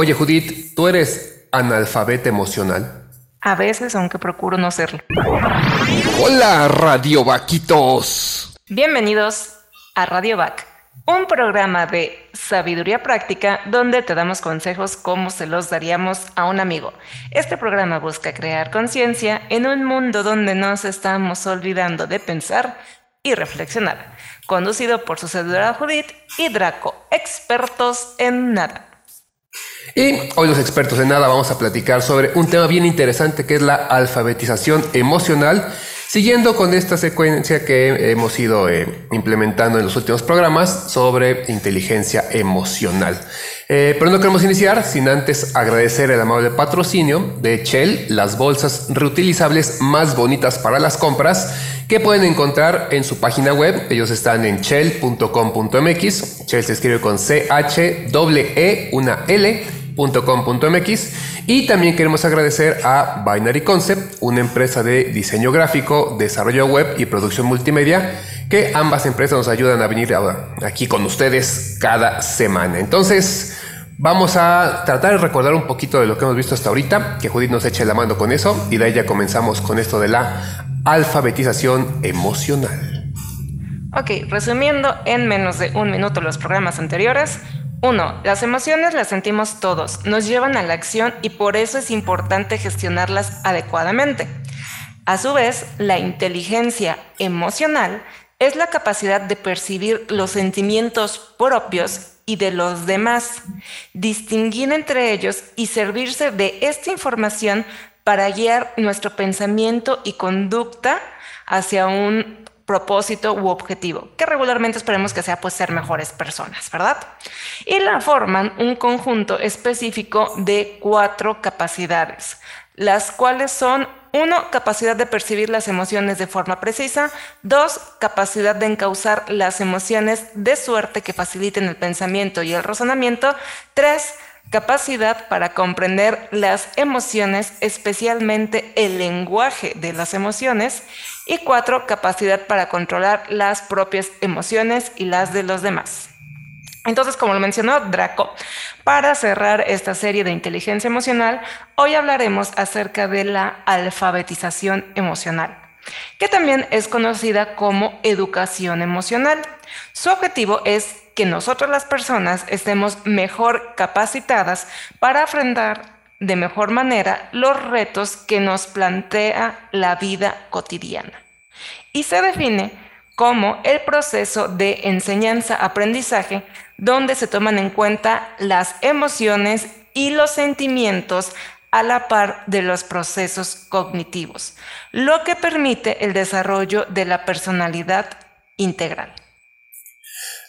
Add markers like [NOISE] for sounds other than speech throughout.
Oye, Judith, ¿tú eres analfabeta emocional? A veces, aunque procuro no serlo. Hola, Radio Vaquitos. Bienvenidos a Radio Vac, un programa de sabiduría práctica donde te damos consejos como se los daríamos a un amigo. Este programa busca crear conciencia en un mundo donde nos estamos olvidando de pensar y reflexionar. Conducido por su servidora Judith y Draco, expertos en nada. Y hoy los expertos en nada vamos a platicar sobre un tema bien interesante que es la alfabetización emocional, siguiendo con esta secuencia que hemos ido eh, implementando en los últimos programas sobre inteligencia emocional. Eh, pero no queremos iniciar sin antes agradecer el amable patrocinio de Shell, las bolsas reutilizables más bonitas para las compras que pueden encontrar en su página web. Ellos están en shell.com.mx. Shell se escribe con C-H-E-E, una L .com.mx y también queremos agradecer a Binary Concept, una empresa de diseño gráfico, desarrollo web y producción multimedia, que ambas empresas nos ayudan a venir aquí con ustedes cada semana. Entonces, vamos a tratar de recordar un poquito de lo que hemos visto hasta ahorita, que Judith nos eche la mano con eso y de ahí ya comenzamos con esto de la alfabetización emocional. Ok, resumiendo en menos de un minuto los programas anteriores, 1. Las emociones las sentimos todos, nos llevan a la acción y por eso es importante gestionarlas adecuadamente. A su vez, la inteligencia emocional es la capacidad de percibir los sentimientos propios y de los demás, distinguir entre ellos y servirse de esta información para guiar nuestro pensamiento y conducta hacia un propósito u objetivo, que regularmente esperemos que sea pues ser mejores personas, ¿verdad? Y la forman un conjunto específico de cuatro capacidades, las cuales son uno, capacidad de percibir las emociones de forma precisa. Dos, capacidad de encauzar las emociones de suerte que faciliten el pensamiento y el razonamiento. Tres, capacidad para comprender las emociones, especialmente el lenguaje de las emociones. Y cuatro, capacidad para controlar las propias emociones y las de los demás. Entonces, como lo mencionó Draco, para cerrar esta serie de inteligencia emocional, hoy hablaremos acerca de la alfabetización emocional, que también es conocida como educación emocional. Su objetivo es que nosotros las personas estemos mejor capacitadas para afrontar de mejor manera los retos que nos plantea la vida cotidiana. Y se define como el proceso de enseñanza-aprendizaje donde se toman en cuenta las emociones y los sentimientos a la par de los procesos cognitivos, lo que permite el desarrollo de la personalidad integral.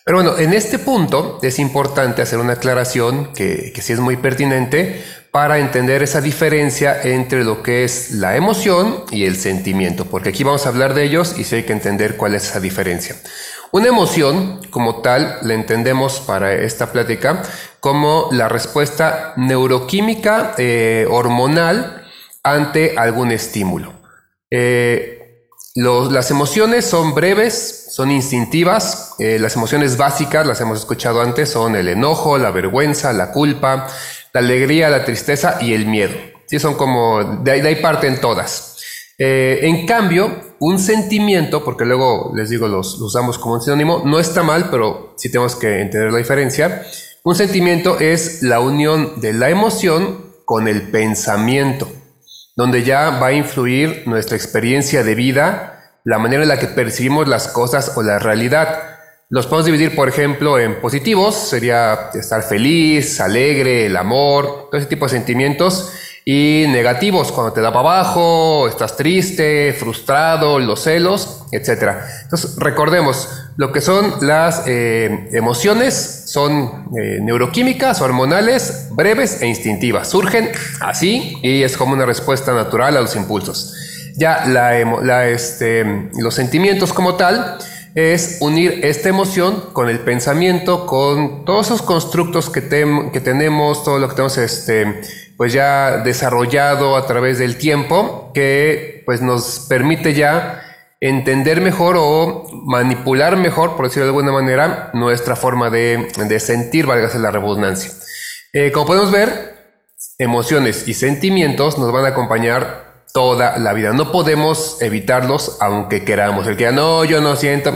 Pero bueno, en este punto es importante hacer una aclaración que, que sí es muy pertinente para entender esa diferencia entre lo que es la emoción y el sentimiento, porque aquí vamos a hablar de ellos y sí hay que entender cuál es esa diferencia. Una emoción, como tal, la entendemos para esta plática como la respuesta neuroquímica eh, hormonal ante algún estímulo. Eh, las emociones son breves, son instintivas. Eh, las emociones básicas, las hemos escuchado antes, son el enojo, la vergüenza, la culpa, la alegría, la tristeza y el miedo. Sí, son como, de ahí, de ahí parten todas. Eh, en cambio, un sentimiento, porque luego les digo, los, los usamos como un sinónimo, no está mal, pero sí tenemos que entender la diferencia. Un sentimiento es la unión de la emoción con el pensamiento donde ya va a influir nuestra experiencia de vida, la manera en la que percibimos las cosas o la realidad. Los podemos dividir, por ejemplo, en positivos, sería estar feliz, alegre, el amor, todo ese tipo de sentimientos. Y negativos, cuando te da para abajo, estás triste, frustrado, los celos, etc. Entonces, recordemos, lo que son las eh, emociones son eh, neuroquímicas, hormonales, breves e instintivas. Surgen así y es como una respuesta natural a los impulsos. Ya la, este, los sentimientos como tal es unir esta emoción con el pensamiento, con todos esos constructos que, que tenemos, todo lo que tenemos este, pues ya desarrollado a través del tiempo, que pues nos permite ya entender mejor o manipular mejor, por decirlo de alguna manera, nuestra forma de, sentir, valga la redundancia. Eh, como podemos ver, emociones y sentimientos nos van a acompañar toda la vida. No podemos evitarlos aunque queramos. El que no, yo no siento,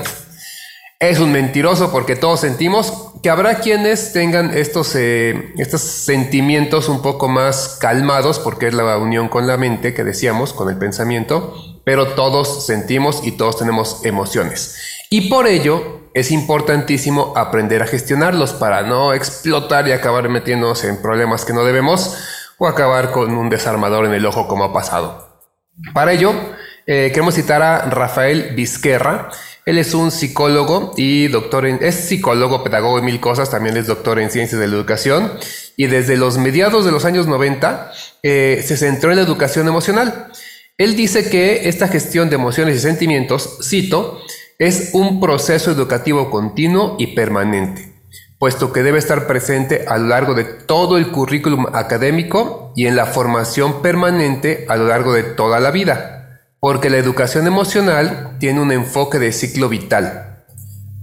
es un mentiroso porque todos sentimos que habrá quienes tengan estos, eh, estos sentimientos un poco más calmados porque es la unión con la mente que decíamos, con el pensamiento, pero todos sentimos y todos tenemos emociones. Y por ello es importantísimo aprender a gestionarlos para no explotar y acabar metiéndonos en problemas que no debemos o acabar con un desarmador en el ojo como ha pasado. Para ello, eh, queremos citar a Rafael Vizquerra, él es un psicólogo y doctor en, es psicólogo, pedagogo y mil cosas, también es doctor en ciencias de la educación y desde los mediados de los años 90 eh, se centró en la educación emocional. Él dice que esta gestión de emociones y sentimientos, cito, es un proceso educativo continuo y permanente, puesto que debe estar presente a lo largo de todo el currículum académico y en la formación permanente a lo largo de toda la vida porque la educación emocional tiene un enfoque de ciclo vital.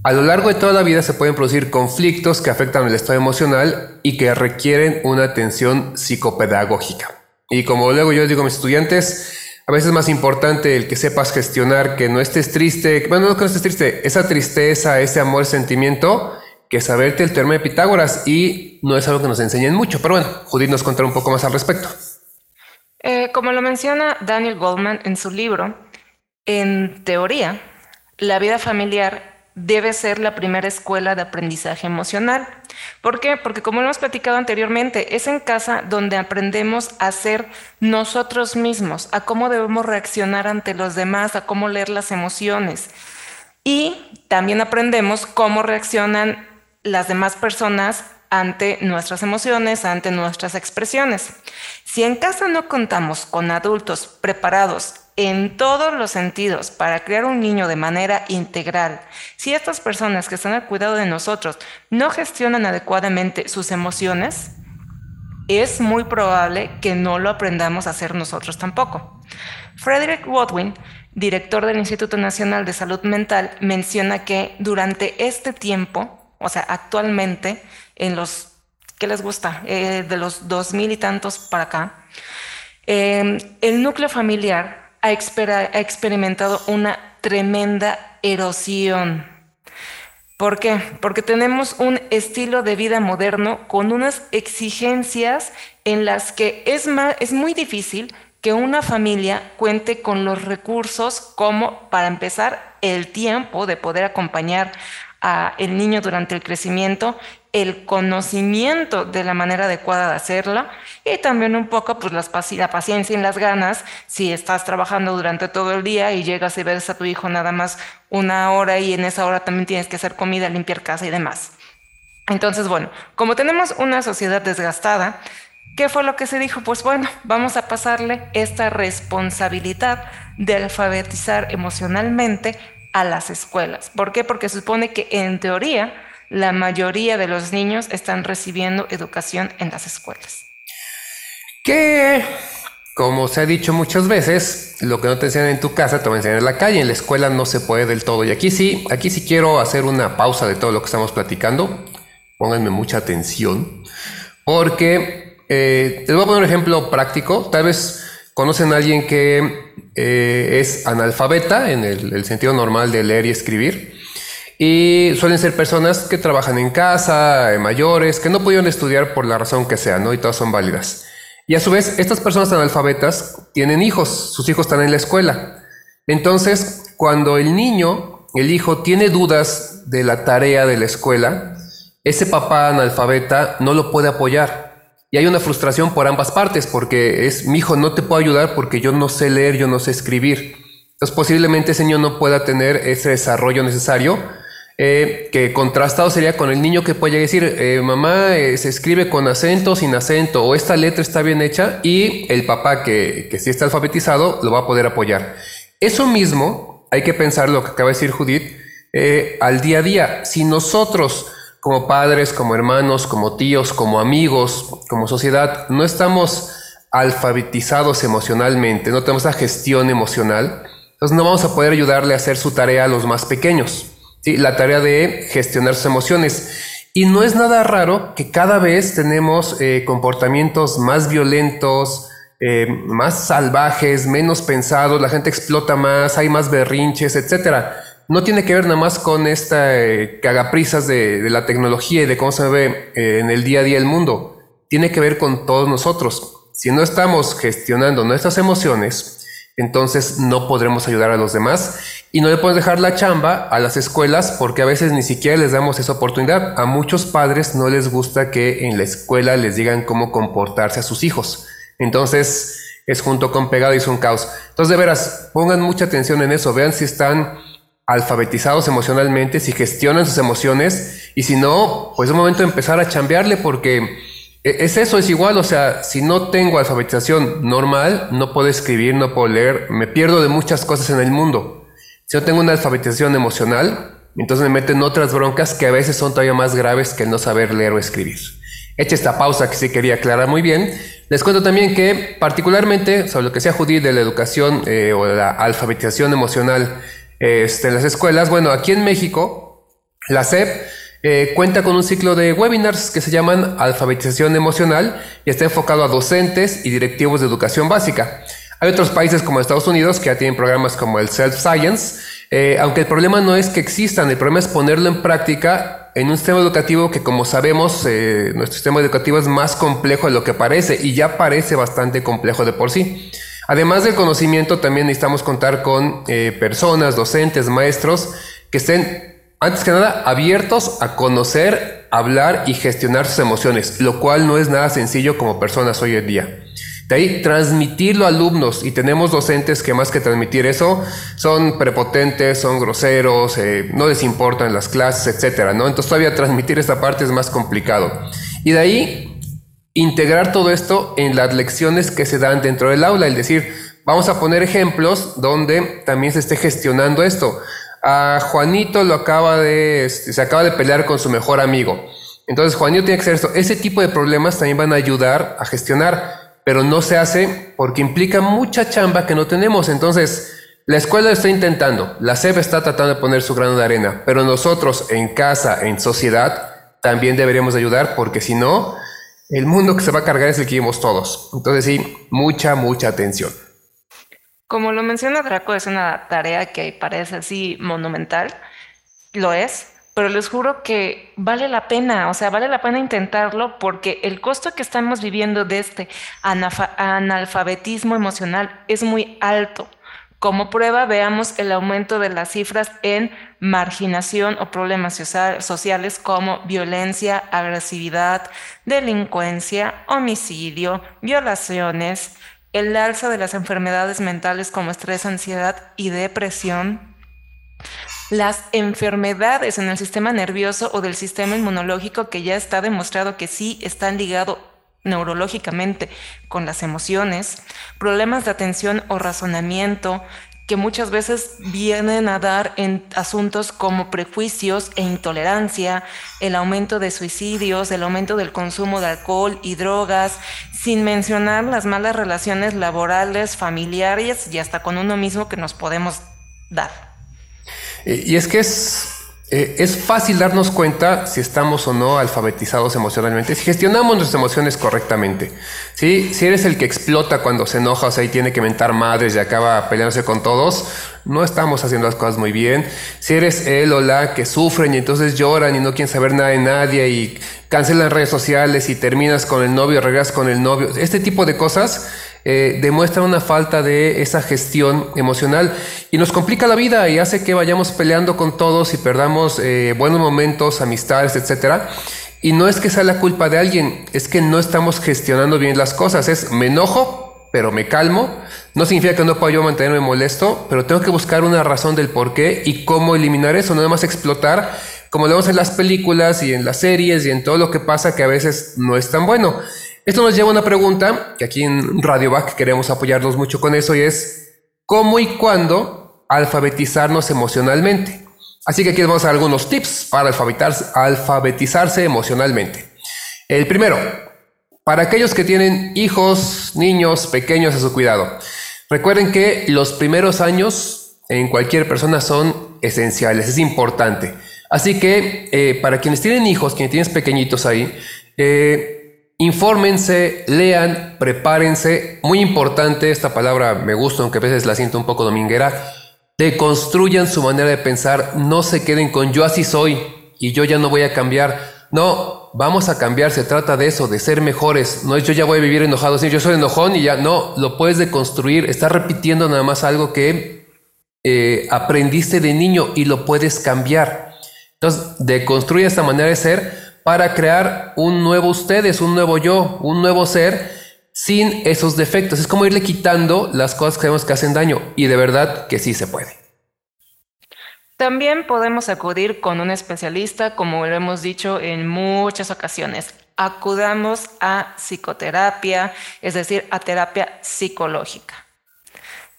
A lo largo de toda la vida se pueden producir conflictos que afectan el estado emocional y que requieren una atención psicopedagógica. Y como luego yo digo a mis estudiantes, a veces es más importante el que sepas gestionar, que no estés triste, bueno, no que no estés triste, esa tristeza, ese amor, sentimiento, que saberte el teorema de Pitágoras y no es algo que nos enseñen mucho, pero bueno, Judith nos contará un poco más al respecto. Eh, como lo menciona Daniel Goldman en su libro, en teoría, la vida familiar debe ser la primera escuela de aprendizaje emocional. ¿Por qué? Porque como hemos platicado anteriormente, es en casa donde aprendemos a ser nosotros mismos, a cómo debemos reaccionar ante los demás, a cómo leer las emociones. Y también aprendemos cómo reaccionan las demás personas ante nuestras emociones, ante nuestras expresiones. Si en casa no contamos con adultos preparados en todos los sentidos para crear un niño de manera integral, si estas personas que están al cuidado de nosotros no gestionan adecuadamente sus emociones, es muy probable que no lo aprendamos a hacer nosotros tampoco. Frederick Rodwin, director del Instituto Nacional de Salud Mental, menciona que durante este tiempo, o sea, actualmente, en los ¿qué les gusta? Eh, de los dos mil y tantos para acá, em, el núcleo familiar ha, ha experimentado una tremenda erosión. ¿Por qué? Porque tenemos un estilo de vida moderno con unas exigencias en las que es, más, es muy difícil que una familia cuente con los recursos como, para empezar, el tiempo de poder acompañar el niño durante el crecimiento el conocimiento de la manera adecuada de hacerla y también un poco pues la paciencia y las ganas si estás trabajando durante todo el día y llegas y ves a tu hijo nada más una hora y en esa hora también tienes que hacer comida, limpiar casa y demás. Entonces, bueno, como tenemos una sociedad desgastada, ¿qué fue lo que se dijo? Pues bueno, vamos a pasarle esta responsabilidad de alfabetizar emocionalmente a las escuelas. ¿Por qué? Porque supone que en teoría la mayoría de los niños están recibiendo educación en las escuelas. Que, como se ha dicho muchas veces, lo que no te enseñan en tu casa te van a enseñar en la calle, en la escuela no se puede del todo. Y aquí sí, aquí sí quiero hacer una pausa de todo lo que estamos platicando. Pónganme mucha atención, porque eh, les voy a poner un ejemplo práctico. Tal vez conocen a alguien que eh, es analfabeta en el sentido normal de leer y escribir y suelen ser personas que trabajan en casa, eh, mayores, que no pudieron estudiar por la razón que sea, ¿no? Y todas son válidas. Y a su vez, estas personas analfabetas tienen hijos, sus hijos están en la escuela. Entonces, cuando el niño, el hijo, tiene dudas de la tarea de la escuela, ese papá analfabeta no lo puede apoyar. Y hay una frustración por ambas partes, porque es, mi hijo no te puedo ayudar porque yo no sé leer, yo no sé escribir. Entonces posiblemente ese niño no pueda tener ese desarrollo necesario eh, que contrastado sería con el niño que puede decir, eh, mamá eh, se escribe con acento, sin acento, o esta letra está bien hecha, y el papá que, que sí está alfabetizado lo va a poder apoyar. Eso mismo hay que pensar lo que acaba de decir Judith al día a día. Si nosotros como padres, como hermanos, como tíos, como amigos, como sociedad, no estamos alfabetizados emocionalmente, no tenemos la gestión emocional, Entonces no vamos a poder ayudarle a hacer su tarea a los más pequeños. ¿sí? La tarea de gestionar sus emociones. Y no es nada raro que cada vez tenemos eh, comportamientos más violentos, eh, más salvajes, menos pensados, la gente explota más, hay más berrinches, etcétera. No tiene que ver nada más con esta eh, cagaprisas de, la tecnología y de cómo se ve en el día a día el mundo. Tiene que ver con todos nosotros. Si no estamos gestionando nuestras emociones, entonces no podremos ayudar a los demás y no le podemos dejar la chamba a las escuelas porque a veces ni siquiera les damos esa oportunidad. A muchos padres no les gusta que en la escuela les digan cómo comportarse a sus hijos. Entonces es junto con pegado y es un caos. Entonces de veras, pongan mucha atención en eso, vean si están alfabetizados emocionalmente, si gestionan sus emociones y si no, pues es un momento de empezar a chambearle porque e, es eso, es igual, o sea, si no tengo alfabetización normal, no puedo escribir, no puedo leer, me pierdo de muchas cosas en el mundo. Si no tengo una alfabetización emocional, entonces me meten otras broncas que a veces son todavía más graves que el no saber leer o escribir. Hecha esta pausa que sí quería aclarar muy bien, les cuento también que particularmente sobre lo que sea judí de la educación eh, o la alfabetización emocional este, en las escuelas, bueno, aquí en México, la SEP eh, cuenta con un ciclo de webinars que se llaman Alfabetización Emocional y está enfocado a docentes y directivos de educación básica. Hay otros países como Estados Unidos que ya tienen programas como el Self Science, eh, aunque el problema no es que existan, el problema es ponerlo en práctica en un sistema educativo que como sabemos eh, nuestro sistema educativo es más complejo de lo que parece y ya parece bastante complejo de por sí. Además del conocimiento también necesitamos contar con personas, docentes, maestros que estén antes que nada, abiertos a conocer, hablar y gestionar sus emociones, lo cual no es nada sencillo como personas hoy en día. De ahí, transmitirlo a alumnos, y tenemos docentes que más que transmitir eso, son prepotentes, son groseros, eh, no les importan las clases, etcétera, ¿no? Entonces todavía transmitir esta parte es más complicado. Y de ahí, integrar todo esto en las lecciones que se dan dentro del aula, es decir, vamos a poner ejemplos donde también se esté gestionando esto a Juanito lo acaba de, este, se acaba de pelear con su mejor amigo. Entonces Juanito tiene que hacer esto. Ese tipo de problemas también van a ayudar a gestionar, pero no se hace porque implica mucha chamba que no tenemos. Entonces, la escuela está intentando, la SEP está tratando de poner su grano de arena, pero nosotros en casa, en sociedad, también deberíamos ayudar porque si no, el mundo que se va a cargar es el que vivimos todos. Entonces sí, mucha, mucha atención. Como lo menciona Draco, es una tarea que parece así monumental, lo es, pero les juro que vale la pena, o sea, vale la pena intentarlo porque el costo que estamos viviendo de este analfabetismo emocional es muy alto. Como prueba, veamos el aumento de las cifras en marginación o problemas sociales como violencia, agresividad, delincuencia, homicidio, violaciones, el alza de las enfermedades mentales como estrés, ansiedad y depresión, las enfermedades en el sistema nervioso o del sistema inmunológico que ya está demostrado que sí están ligados neurológicamente con las emociones, problemas de atención o razonamiento, que muchas veces vienen a dar en asuntos como prejuicios e intolerancia, el aumento de suicidios, el aumento del consumo de alcohol y drogas, sin mencionar las malas relaciones laborales, familiares y hasta con uno mismo que nos podemos dar. Y es que es eh, es fácil darnos cuenta si estamos o no alfabetizados emocionalmente, si gestionamos nuestras emociones correctamente. ¿sí? Si eres el que explota cuando se enoja, o sea, y tiene que mentar madres y acaba peleándose con todos, no estamos haciendo las cosas muy bien. Si eres él o la que sufren y entonces lloran y no quieren saber nada de nadie y cancelan redes sociales y terminas con el novio, regresas con el novio, este tipo de cosas eh, demuestra una falta de esa gestión emocional y nos complica la vida y hace que vayamos peleando con todos y perdamos eh, buenos momentos, amistades, etcétera. Y no es que sea la culpa de alguien, es que no estamos gestionando bien las cosas. Es me enojo, pero me calmo. No significa que no pueda yo mantenerme molesto, pero tengo que buscar una razón del por qué y cómo eliminar eso, no nada más explotar, como lo vemos en las películas y en las series y en todo lo que pasa que a veces no es tan bueno. Esto nos lleva a una pregunta que aquí en Radio Back queremos apoyarnos mucho con eso y es ¿cómo y cuándo alfabetizarnos emocionalmente? Así que aquí vamos a algunos tips para alfabetizarse emocionalmente. El primero, para aquellos que tienen hijos, niños pequeños a su cuidado. Recuerden que los primeros años en cualquier persona son esenciales, es importante. Así que eh, para quienes tienen hijos, quienes tienen pequeñitos ahí, eh, infórmense, lean, prepárense. Muy importante, esta palabra me gusta, aunque a veces la siento un poco dominguera. Deconstruyan su manera de pensar, no se queden con yo así soy y yo ya no voy a cambiar. No, vamos a cambiar, se trata de eso, de ser mejores. No es yo ya voy a vivir enojado, sí, yo soy enojón y ya no, lo puedes deconstruir. Estás repitiendo nada más algo que eh, aprendiste de niño y lo puedes cambiar. Entonces, deconstruye esta manera de ser para crear un nuevo ustedes, un nuevo yo, un nuevo ser sin esos defectos. Es como irle quitando las cosas que vemos que hacen daño y de verdad que sí se puede. También podemos acudir con un especialista, como lo hemos dicho en muchas ocasiones. Acudamos a psicoterapia, es decir, a terapia psicológica.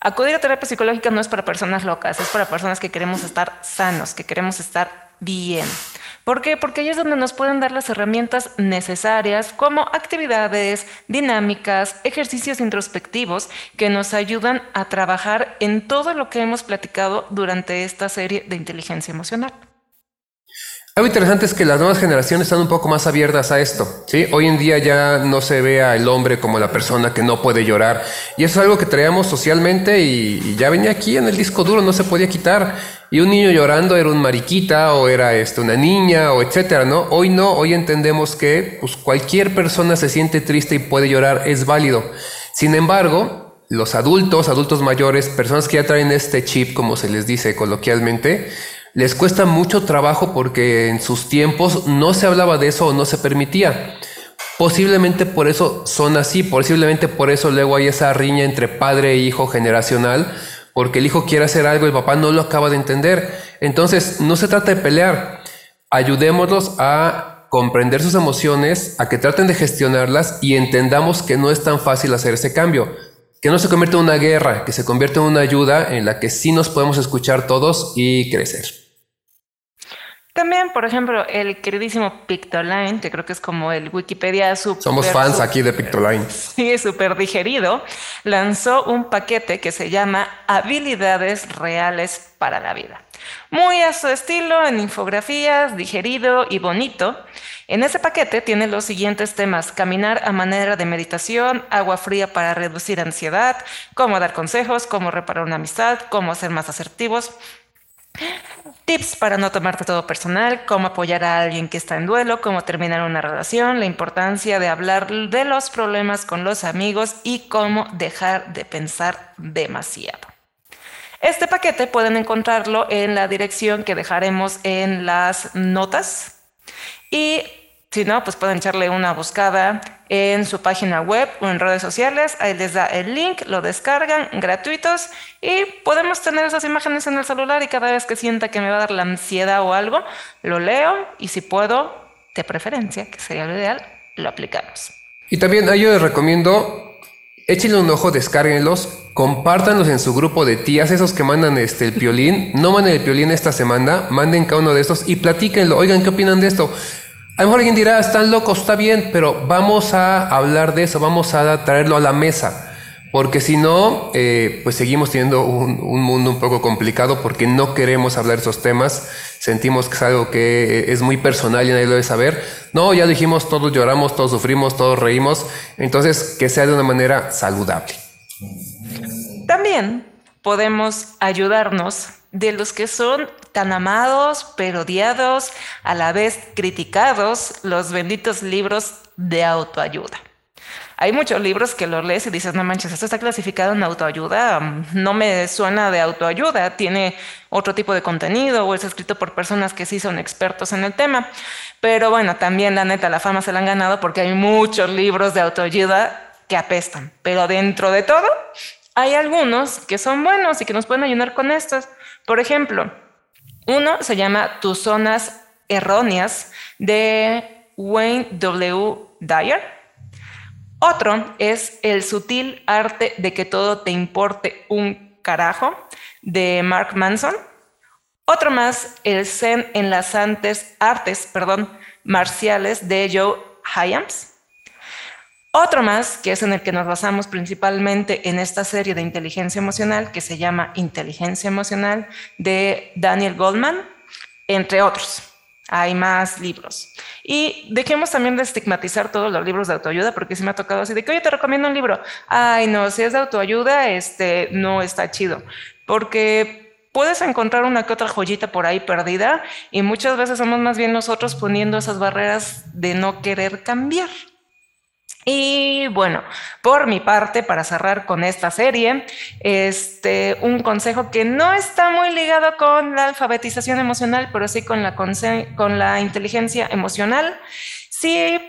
Acudir a terapia psicológica no es para personas locas, es para personas que queremos estar sanos, que queremos estar bien. ¿Por qué? Porque ahí es donde nos pueden dar las herramientas necesarias como actividades, dinámicas, ejercicios introspectivos que nos ayudan a trabajar en todo lo que hemos platicado durante esta serie de inteligencia emocional. Algo interesante es que las nuevas generaciones están un poco más abiertas a esto. ¿sí? Hoy en día ya no se ve al hombre como la persona que no puede llorar. Y eso es algo que traíamos socialmente y, ya venía aquí en el disco duro, no se podía quitar. Y un niño llorando era un mariquita o era este, una niña o etcétera, ¿no? Hoy no, hoy entendemos que pues, cualquier persona se siente triste y puede llorar, es válido. Sin embargo, los adultos, adultos mayores, personas que ya traen este chip, como se les dice coloquialmente, les cuesta mucho trabajo porque en sus tiempos no se hablaba de eso o no se permitía. Posiblemente por eso son así, posiblemente por eso luego hay esa riña entre padre e hijo generacional, porque el hijo quiere hacer algo y el papá no lo acaba de entender. Entonces, no se trata de pelear, ayudémoslos a comprender sus emociones, a que traten de gestionarlas y entendamos que no es tan fácil hacer ese cambio que no se convierta en una guerra, que se convierta en una ayuda en la que sí nos podemos escuchar todos y crecer. También, por ejemplo, el queridísimo Pictoline, que creo que es como el Wikipedia super, Somos fans aquí de Pictoline. [LAUGHS] Sí, súper digerido. Lanzó un paquete que se llama Habilidades Reales para la Vida. Muy a su estilo, en infografías, digerido y bonito. En ese paquete tiene los siguientes temas. Caminar a manera de meditación, agua fría para reducir ansiedad, cómo dar consejos, cómo reparar una amistad, cómo ser más asertivos Tips para no tomarte todo personal, cómo apoyar a alguien que está en duelo, cómo terminar una relación, la importancia de hablar de los problemas con los amigos y cómo dejar de pensar demasiado. Este paquete pueden encontrarlo en la dirección que dejaremos en las notas y si no, pues pueden echarle una buscada en su página web o en redes sociales. Ahí les da el link, lo descargan gratuitos y podemos tener esas imágenes en el celular y cada vez que sienta que me va a dar la ansiedad o algo, lo leo y si puedo, de preferencia, que sería lo ideal, lo aplicamos. Y también a yo les recomiendo Échenle un ojo, descárguenlos, compártanlos en su grupo de tías, esos que mandan este, el piolín. No manden el piolín esta semana, manden cada uno de estos y platíquenlo. Oigan, ¿qué opinan de esto? A lo mejor alguien dirá, están locos, está bien, pero vamos a hablar de eso, vamos a traerlo a la mesa. Porque si no, eh, pues seguimos teniendo un, mundo un poco complicado porque no queremos hablar esos temas. Sentimos que es algo que es muy personal y nadie lo debe saber. No, ya dijimos, todos lloramos, todos sufrimos, todos reímos. Entonces, que sea de una manera saludable. También podemos ayudarnos de los que son tan amados, pero odiados, a la vez criticados, los benditos libros de autoayuda. Hay muchos libros que los lees y dices, no manches, esto está clasificado en autoayuda, no me suena de autoayuda, tiene otro tipo de contenido o es escrito por personas que sí son expertos en el tema. Pero bueno, también la neta, la fama se la han ganado porque hay muchos libros de autoayuda que apestan. Pero dentro de todo, hay algunos que son buenos y que nos pueden ayudar con estos. Por ejemplo, uno se llama Tus zonas erróneas de Wayne W. Dyer. Otro es El sutil arte de que todo te importe un carajo de Mark Manson. Otro más, El Zen en las artes, artes perdón, marciales de Joe Hyams. Otro más, que es en el que nos basamos principalmente en esta serie de inteligencia emocional, que se llama Inteligencia Emocional de Daniel Goldman, entre otros. Hay más libros. Y dejemos también de estigmatizar todos los libros de autoayuda, porque si me ha tocado así de que, oye, te recomiendo un libro. Ay, no, si es de autoayuda, este no está chido. Porque puedes encontrar una que otra joyita por ahí perdida y muchas veces somos más bien nosotros poniendo esas barreras de no querer cambiar. Y bueno, por mi parte, para cerrar con esta serie, este, un consejo que no está muy ligado con la alfabetización emocional, pero sí con la, con la inteligencia emocional. Sí,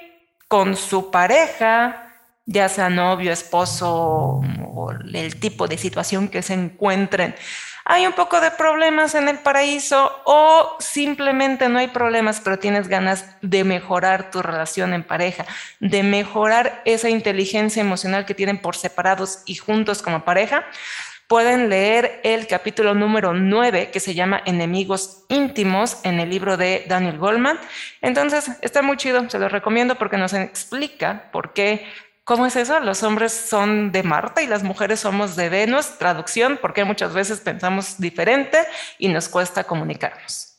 con su pareja, ya sea novio, esposo o el tipo de situación que se encuentren hay un poco de problemas en el paraíso o simplemente no hay problemas, pero tienes ganas de mejorar tu relación en pareja, de mejorar esa inteligencia emocional que tienen por separados y juntos como pareja, pueden leer el capítulo número 9 que se llama Enemigos íntimos en el libro de Daniel Goldman. Entonces, está muy chido, se lo recomiendo porque nos explica por qué ¿Cómo es eso? Los hombres son de Marta y las mujeres somos de Venus. Traducción, porque muchas veces pensamos diferente y nos cuesta comunicarnos.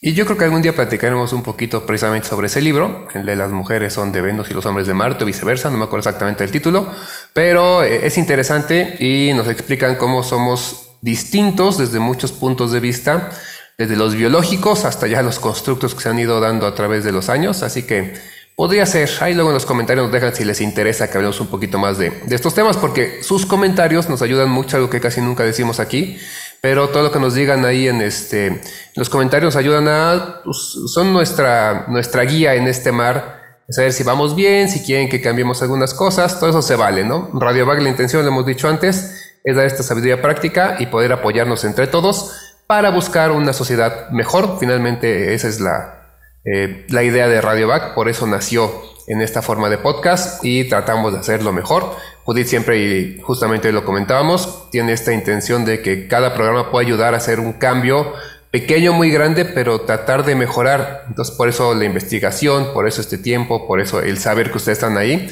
Y yo creo que algún día platicaremos un poquito precisamente sobre ese libro, el de las mujeres son de Venus y los hombres de Marte o viceversa, no me acuerdo exactamente el título, pero eh, es interesante y nos explican cómo somos distintos desde muchos puntos de vista, desde los biológicos hasta ya los constructos que se han ido dando a través de los años, así que Podría ser, ahí luego en los comentarios nos dejan si les interesa que hablemos un poquito más de, estos temas, porque sus comentarios nos ayudan mucho, algo que casi nunca decimos aquí, pero todo lo que nos digan ahí en este, los comentarios ayudan a, pues, son nuestra, nuestra guía en este mar, saber si vamos bien, si quieren que cambiemos algunas cosas, todo eso se vale, ¿no? Radio Bag, la intención, lo hemos dicho antes, es dar esta sabiduría práctica y poder apoyarnos entre todos para buscar una sociedad mejor. Finalmente, esa es la, eh, la idea de Radio Back, por eso nació en esta forma de podcast y tratamos de hacerlo mejor. Judith siempre, y justamente lo comentábamos, tiene esta intención de que cada programa pueda ayudar a hacer un cambio pequeño, muy grande, pero tratar de mejorar. Entonces, por eso la investigación, por eso este tiempo, por eso el saber que ustedes están ahí,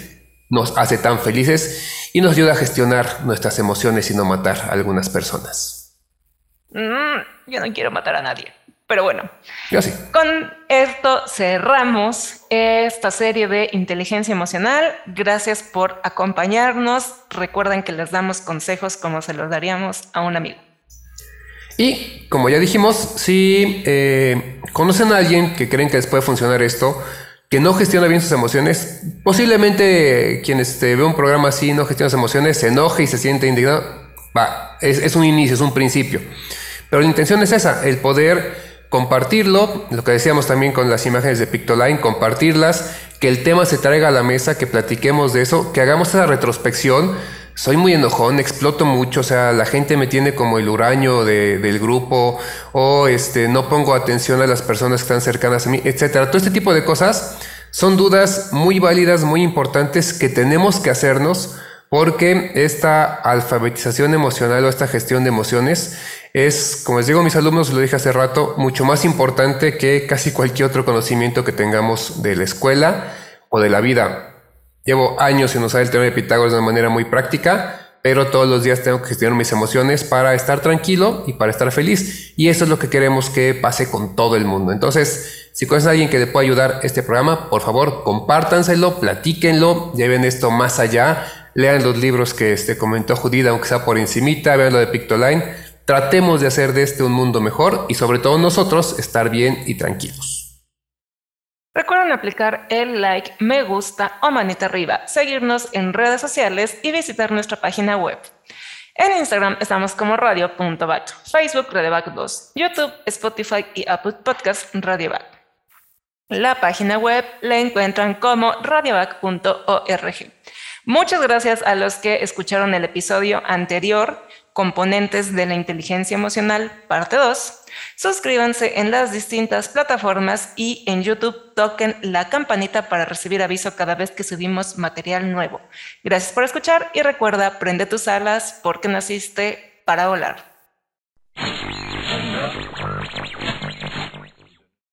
nos hace tan felices y nos ayuda a gestionar nuestras emociones y no matar a algunas personas. Mm, yo no quiero matar a nadie. Pero bueno, Yo sí. con esto cerramos esta serie de inteligencia emocional. Gracias por acompañarnos. Recuerden que les damos consejos como se los daríamos a un amigo. Y como ya dijimos, si eh, conocen a alguien que creen que les puede funcionar esto, que no gestiona bien sus emociones, posiblemente quien este, ve un programa así no gestiona sus emociones, se enoje y se siente indignado. Va, es, es un inicio, es un principio. Pero la intención es esa, el poder compartirlo, lo que decíamos también con las imágenes de Pictoline, compartirlas, que el tema se traiga a la mesa, que platiquemos de eso, que hagamos esa retrospección. Soy muy enojón, exploto mucho, o sea, la gente me tiene como el huraño del grupo, o este, no pongo atención a las personas que están cercanas a mí, etcétera. Todo este tipo de cosas son dudas muy válidas, muy importantes que tenemos que hacernos porque esta alfabetización emocional o esta gestión de emociones es, como les digo a mis alumnos, lo dije hace rato, mucho más importante que casi cualquier otro conocimiento que tengamos de la escuela o de la vida. Llevo años en usar el tema de Pitágoras de una manera muy práctica, pero todos los días tengo que gestionar mis emociones para estar tranquilo y para estar feliz. Y eso es lo que queremos que pase con todo el mundo. Entonces, si conoces a alguien que le pueda ayudar este programa, por favor, compártanselo, platíquenlo, lleven esto más allá lean los libros que este, comentó Judith, aunque sea por encimita, vean lo de Pictoline. Tratemos de hacer de este un mundo mejor y sobre todo nosotros estar bien y tranquilos. Recuerden aplicar el like, me gusta o manita arriba, seguirnos en redes sociales y visitar nuestra página web. En Instagram estamos como radio.back, Facebook radioback 2, YouTube, Spotify y Apple Podcast radioback. La página web la encuentran como radioback.org. Muchas gracias a los que escucharon el episodio anterior, Componentes de la Inteligencia Emocional, parte 2. Suscríbanse en las distintas plataformas y en YouTube toquen la campanita para recibir aviso cada vez que subimos material nuevo. Gracias por escuchar y recuerda, prende tus alas porque naciste para volar.